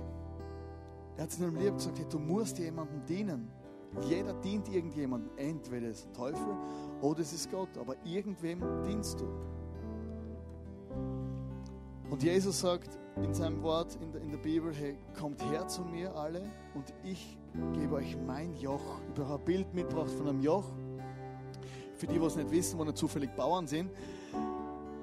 Er hat es in einem Lied gesagt, hey, du musst jemandem dienen. Jeder dient irgendjemandem. Entweder ist der Teufel oder es ist Gott, aber irgendwem dienst du. Und Jesus sagt in seinem Wort in der, in der Bibel, hey, kommt her zu mir alle und ich gebe euch mein Joch. Ich habe ein Bild mitgebracht von einem Joch. Für die, die es nicht wissen, wo nicht zufällig Bauern sind.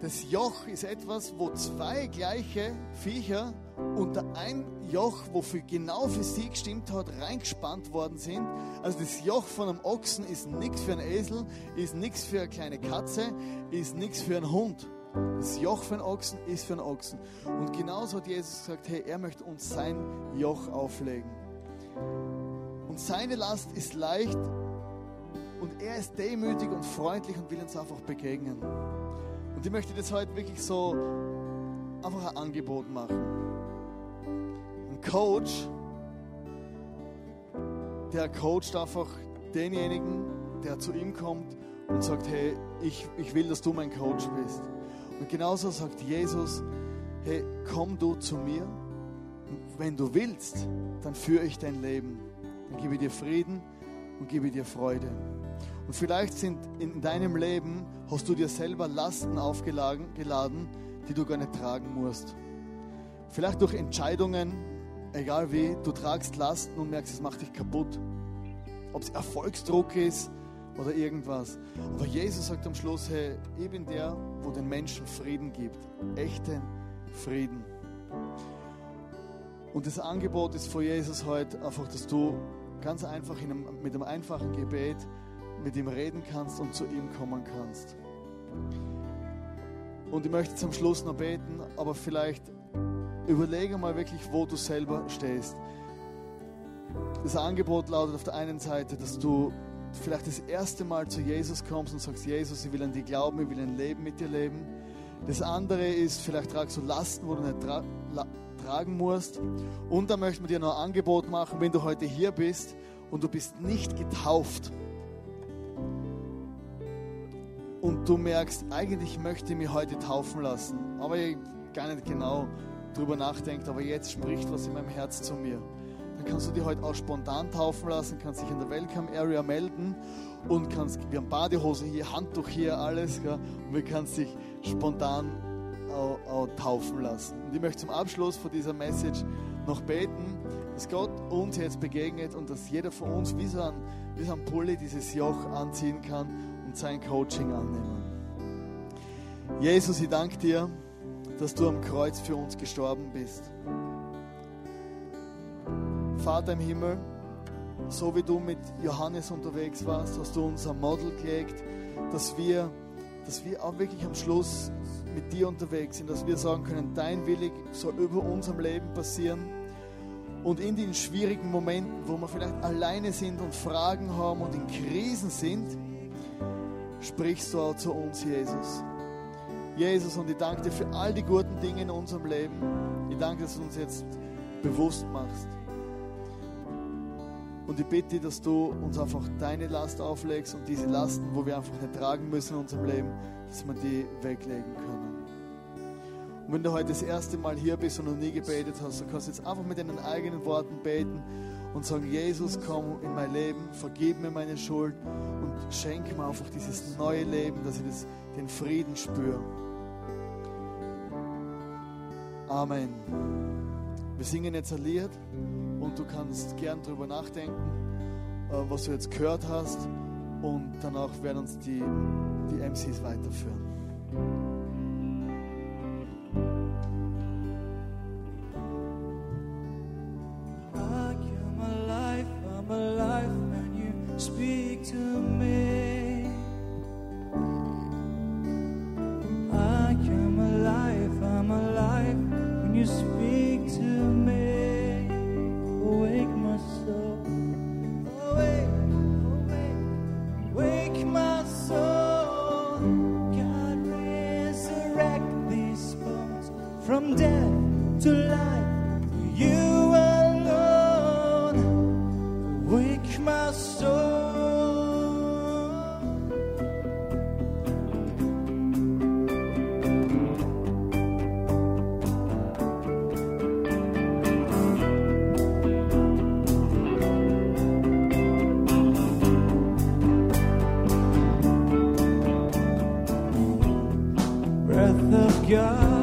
Das Joch ist etwas, wo zwei gleiche Viecher unter ein Joch, wofür genau für sie gestimmt hat, reingespannt worden sind. Also das Joch von einem Ochsen ist nichts für einen Esel, ist nichts für eine kleine Katze, ist nichts für einen Hund. Das Joch für einen Ochsen ist für einen Ochsen. Und genauso hat Jesus gesagt, hey, er möchte uns sein Joch auflegen. Und seine Last ist leicht und er ist demütig und freundlich und will uns einfach begegnen. Und ich möchte das heute wirklich so einfach ein Angebot machen. Ein Coach, der coacht einfach denjenigen, der zu ihm kommt und sagt, hey, ich, ich will, dass du mein Coach bist. Und genauso sagt Jesus, hey, komm du zu mir. Wenn du willst, dann führe ich dein Leben. Dann gebe ich dir Frieden und gebe dir Freude. Und vielleicht sind in deinem Leben, hast du dir selber Lasten aufgeladen, die du gar nicht tragen musst. Vielleicht durch Entscheidungen, egal wie, du tragst Lasten und merkst, es macht dich kaputt. Ob es Erfolgsdruck ist oder irgendwas. Aber Jesus sagt am Schluss, hey, ich bin der, wo den Menschen Frieden gibt. Echten Frieden. Und das Angebot ist vor Jesus heute einfach, dass du ganz einfach einem, mit einem einfachen Gebet mit ihm reden kannst und zu ihm kommen kannst. Und ich möchte zum Schluss noch beten, aber vielleicht überlege mal wirklich, wo du selber stehst. Das Angebot lautet auf der einen Seite, dass du vielleicht das erste Mal zu Jesus kommst und sagst, Jesus, ich will an dich glauben, ich will ein Leben mit dir leben. Das andere ist, vielleicht tragst du Lasten, wo du nicht tra tragen musst. Und dann möchten wir dir noch ein Angebot machen, wenn du heute hier bist und du bist nicht getauft und du merkst, eigentlich möchte ich mich heute taufen lassen, aber ich gar nicht genau drüber nachdenkt, aber jetzt spricht was in meinem Herz zu mir. Dann kannst du dich heute auch spontan taufen lassen, kannst dich in der Welcome Area melden und kannst, wir haben Badehose hier, Handtuch hier, alles, gell, und wir kannst dich spontan auch, auch taufen lassen. Und ich möchte zum Abschluss von dieser Message noch beten, dass Gott uns jetzt begegnet und dass jeder von uns wie so ein, wie so ein Pulli dieses Joch anziehen kann und sein Coaching annehmen. Jesus, ich danke dir, dass du am Kreuz für uns gestorben bist. Vater im Himmel, so wie du mit Johannes unterwegs warst, hast du uns ein Model gelegt, dass wir, dass wir auch wirklich am Schluss mit dir unterwegs sind, dass wir sagen können, dein Willig soll über unserem Leben passieren. Und in den schwierigen Momenten, wo wir vielleicht alleine sind und Fragen haben und in Krisen sind, sprichst du auch zu uns, Jesus. Jesus, und ich danke dir für all die guten Dinge in unserem Leben. Ich danke, dass du uns jetzt bewusst machst. Und ich bitte dass du uns einfach deine Last auflegst und diese Lasten, wo wir einfach nicht tragen müssen in unserem Leben, dass wir die weglegen können. Und wenn du heute das erste Mal hier bist und noch nie gebetet hast, dann kannst du jetzt einfach mit deinen eigenen Worten beten und sagen, Jesus, komm in mein Leben, vergib mir meine Schuld und schenk mir einfach dieses neue Leben, dass ich das, den Frieden spüre. Amen. Wir singen jetzt ein Lied. Und du kannst gern darüber nachdenken, äh, was du jetzt gehört hast und danach werden uns die, die MCs weiterführen. God,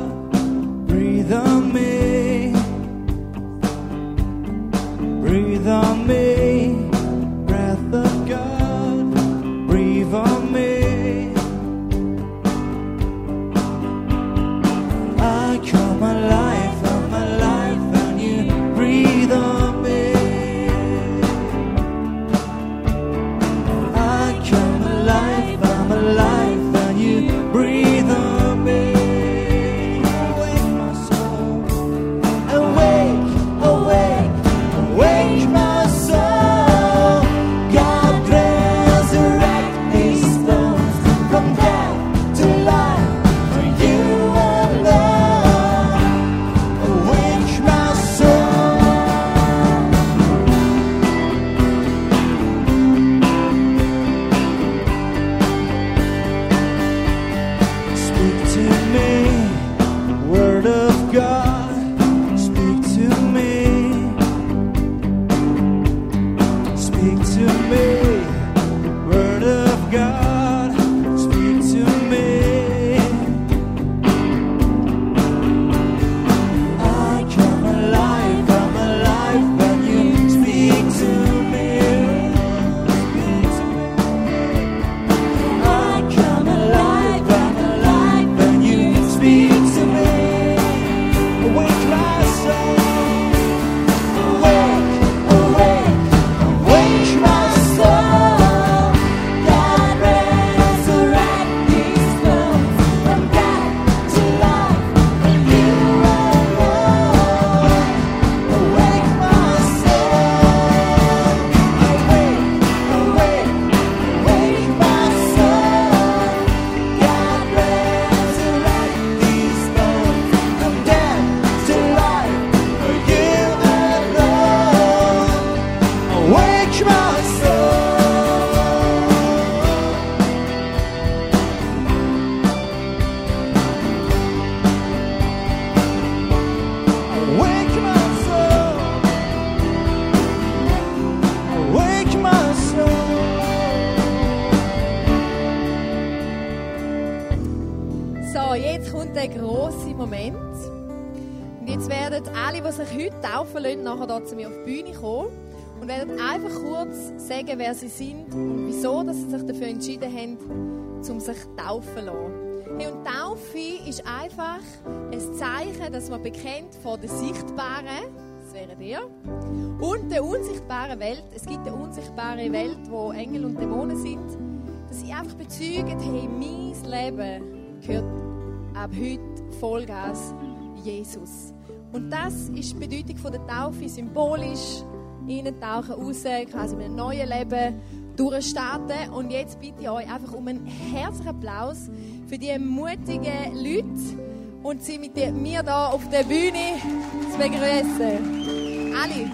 sie sind und wieso dass sie sich dafür entschieden haben, um sich taufen zu lassen. Hey, und Taufe ist einfach ein Zeichen, dass man bekennt vor der sichtbaren, das wäre ihr, und der unsichtbaren Welt. Es gibt eine unsichtbare Welt, wo Engel und Dämonen sind, dass sie einfach bezeugen, hey, mein Leben gehört ab heute Vollgas Jesus. Und das ist die Bedeutung von der Taufe, symbolisch eintauchen, raus, quasi mit einem neuen Leben durchstarten. Und jetzt bitte ich euch einfach um einen herzlichen Applaus für die mutigen Leute und sie mit mir hier auf der Bühne zu begrüßen. Alle.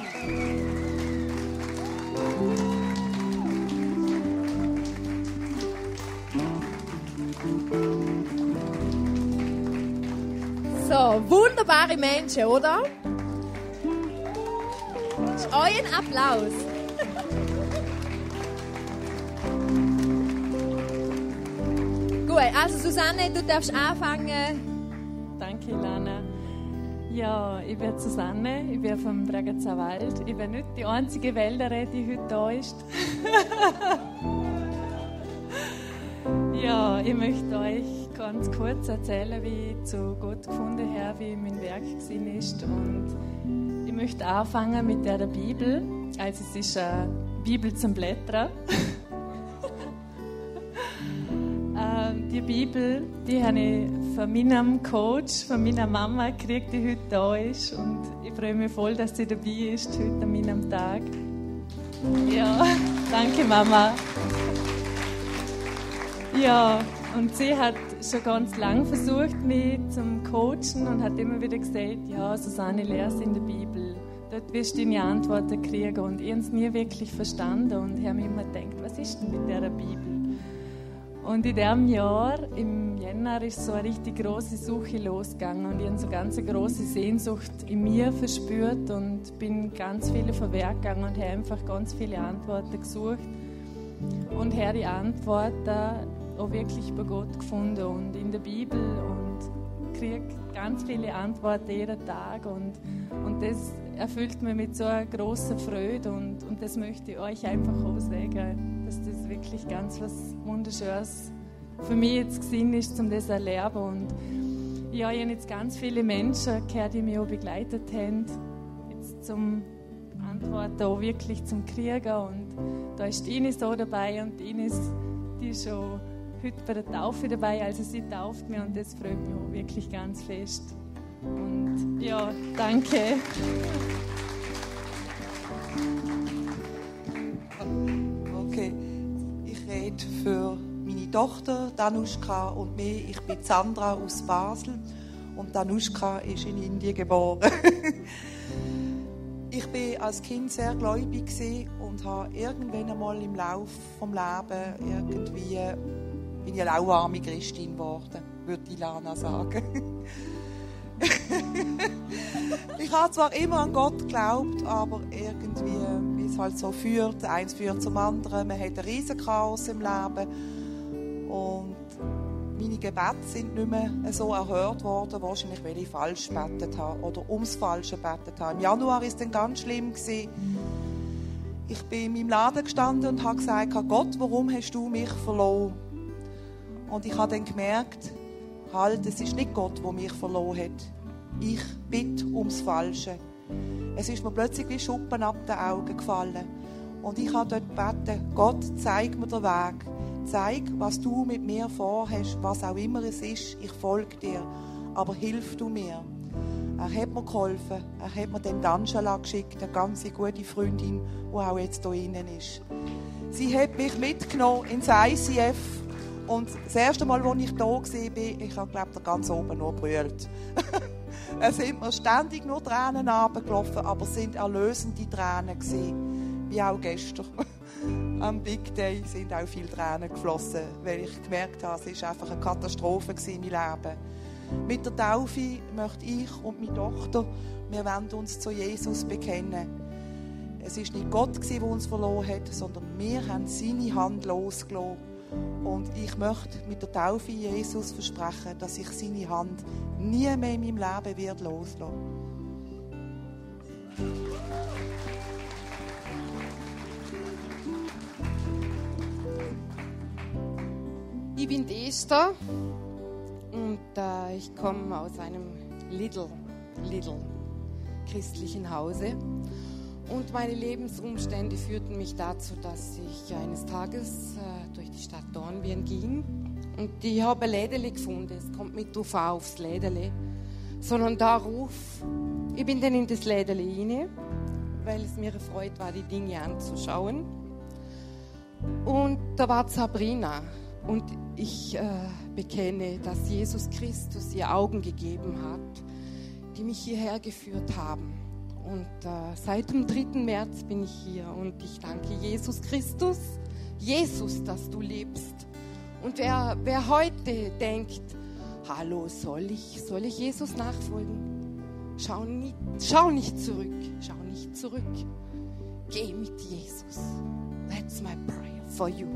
So, wunderbare Menschen, oder? Euer Applaus. Gut, also Susanne, du darfst anfangen. Danke, Lana. Ja, ich bin Susanne, ich bin vom Bregenzer Wald. Ich bin nicht die einzige Wälderin, die heute da ist. ja, ich möchte euch ganz kurz erzählen, wie ich zu Gott gefunden habe, wie mein Werk gewesen ist. Und möchte anfangen mit der Bibel. Also es ist eine Bibel zum Blättern. Ähm, die Bibel, die habe ich von meinem Coach, von meiner Mama gekriegt, die heute da ist. Und ich freue mich voll, dass sie dabei ist, heute an meinem Tag. Ja, danke Mama. Ja, und sie hat schon ganz lange versucht, mich zum Coachen und hat immer wieder gesagt, ja, Susanne, lehr's in der Bibel. Dort wirst du deine Antworten kriegen. Und ich habe es nie wirklich verstanden. Und habe mir immer gedacht, was ist denn mit dieser Bibel? Und in diesem Jahr, im Jänner, ist so eine richtig große Suche losgegangen. Und ich habe so ganz eine große Sehnsucht in mir verspürt. Und bin ganz viele von Werk gegangen und habe einfach ganz viele Antworten gesucht. Und habe die Antworten auch wirklich bei Gott gefunden. Und in der Bibel. Und kriege ganz viele Antworten jeden Tag. Und, und das erfüllt mich mit so einer großen Freude und, und das möchte ich euch einfach auch sagen, dass das wirklich ganz was Wunderschönes für mich jetzt gesehen ist, um das zu erleben. Und ja, ich habe jetzt ganz viele Menschen gehört, die mich auch begleitet haben, jetzt zum Antworten auch wirklich zum Kriegen. Und da ist Ines auch dabei und Ines, die ist schon heute bei der Taufe dabei, also sie tauft mich und das freut mich auch wirklich ganz fest. Und ja, danke. Okay, ich rede für meine Tochter Danuschka und mich. Ich bin Sandra aus Basel und Danuschka ist in Indien geboren. ich bin als Kind sehr gläubig und habe irgendwann einmal im Lauf vom Leben irgendwie bin ich eine lauwarme Christin geworden, würde die Lana sagen. ich habe zwar immer an Gott geglaubt, aber irgendwie, wie es halt so führt, eins führt zum anderen. Man hat ein riesen Chaos im Leben und meine Gebete sind nicht mehr so erhört worden, wahrscheinlich weil ich falsch gebetet habe oder ums Falsche gebetet habe. Im Januar war es dann ganz schlimm. Ich bin in meinem Laden gestanden und habe gesagt, Gott, warum hast du mich verloren? Und ich habe dann gemerkt, halt, es ist nicht Gott, der mich verloren hat. Ich bitte ums Falsche. Es ist mir plötzlich wie Schuppen ab den Augen gefallen. Und ich habe dort gebeten, Gott, zeig mir den Weg. Zeig, was du mit mir vorhast, was auch immer es ist. Ich folge dir. Aber hilf du mir. Er hat mir geholfen. Er hat mir den Angela geschickt, eine ganz gute Freundin, die auch jetzt hier innen ist. Sie hat mich mitgenommen ins ICF und das erste Mal, als ich da war, ich glaube ich, ganz oben nur brüllt. es sind mir ständig nur Tränen runtergelaufen, aber es sind erlösende Tränen gewesen, wie auch gestern. Am Big Day sind auch viele Tränen geflossen, weil ich gemerkt habe, es war einfach eine Katastrophe in meinem Leben. Mit der Taufe möchte ich und meine Tochter, wir wollen uns zu Jesus bekennen. Es ist nicht Gott, der uns verloren hat, sondern wir haben seine Hand losgelassen und ich möchte mit der Taufe Jesus versprechen, dass ich seine Hand nie mehr in meinem Leben wird loslassen. Ich bin Esther und äh, ich komme aus einem little, little christlichen Hause. Und meine Lebensumstände führten mich dazu, dass ich eines Tages äh, durch die Stadt Dornbirn ging und ich habe ein Lädele gefunden. Es kommt mit UV aufs Lädele. Sondern da ruf, ich bin dann in das Lädele rein, weil es mir erfreut war, die Dinge anzuschauen. Und da war Sabrina und ich äh, bekenne, dass Jesus Christus ihr Augen gegeben hat, die mich hierher geführt haben. Und äh, seit dem 3. März bin ich hier und ich danke Jesus Christus, Jesus, dass du lebst. Und wer, wer heute denkt, hallo, soll ich, soll ich Jesus nachfolgen? Schau nicht, schau nicht zurück, schau nicht zurück. Geh mit Jesus. That's my prayer for you.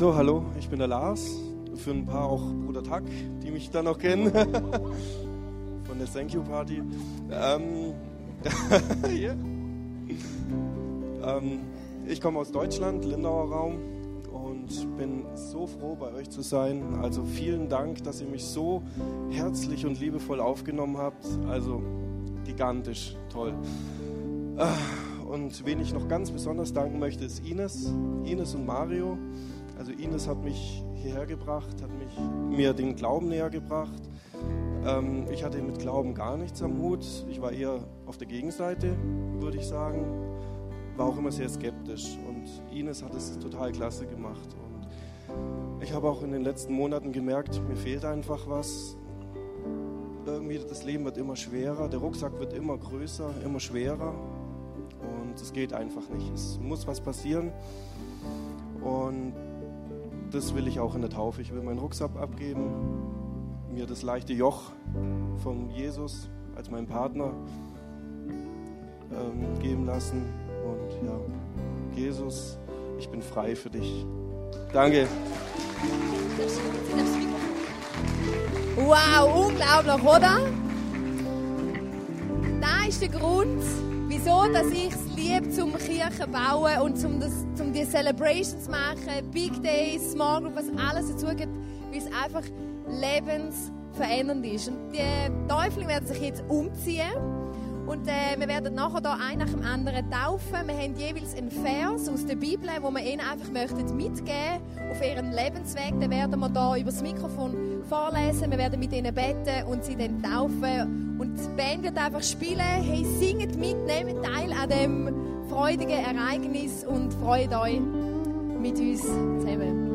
So, hallo, ich bin der Lars. Für ein paar auch Bruder Tack, die mich dann noch kennen. Von der Thank You Party. Ähm, ja. ähm, ich komme aus Deutschland, Lindauer Raum. Und bin so froh, bei euch zu sein. Also vielen Dank, dass ihr mich so herzlich und liebevoll aufgenommen habt. Also gigantisch toll. Ah, Und wen ich noch ganz besonders danken möchte, ist Ines. Ines und Mario. Also Ines hat mich hierher gebracht, hat mich, mir den Glauben näher gebracht. Ähm, ich hatte mit Glauben gar nichts am Hut. Ich war eher auf der Gegenseite, würde ich sagen. War auch immer sehr skeptisch. Und Ines hat es total klasse gemacht. Und ich habe auch in den letzten Monaten gemerkt, mir fehlt einfach was. Irgendwie das Leben wird immer schwerer, der Rucksack wird immer größer, immer schwerer. Und es geht einfach nicht. Es muss was passieren. Und das will ich auch in der Taufe. Ich will meinen Rucksack abgeben, mir das leichte Joch von Jesus als meinen Partner ähm, geben lassen. Und ja, Jesus, ich bin frei für dich. Danke. Wow, unglaublich, oder? Das ist der Grund, wieso dass ich es liebe, zum Kirchen bauen und zum, das, zum die Celebrations machen, Big Days, Small Group, was alles dazu gibt, weil es einfach lebensverändernd ist. Und die Teufel werden sich jetzt umziehen. Und äh, wir werden nachher da ein nach dem anderen taufen. Wir haben jeweils einen Vers aus der Bibel, wo wir ihnen einfach möchten mitgeben auf ihren Lebensweg. Den werden wir da über das Mikrofon vorlesen. Wir werden mit ihnen beten und sie dann taufen. Und die Band wird einfach spielen. Hey, singet mit, nehmt teil an dem freudigen Ereignis und freut euch mit uns zusammen.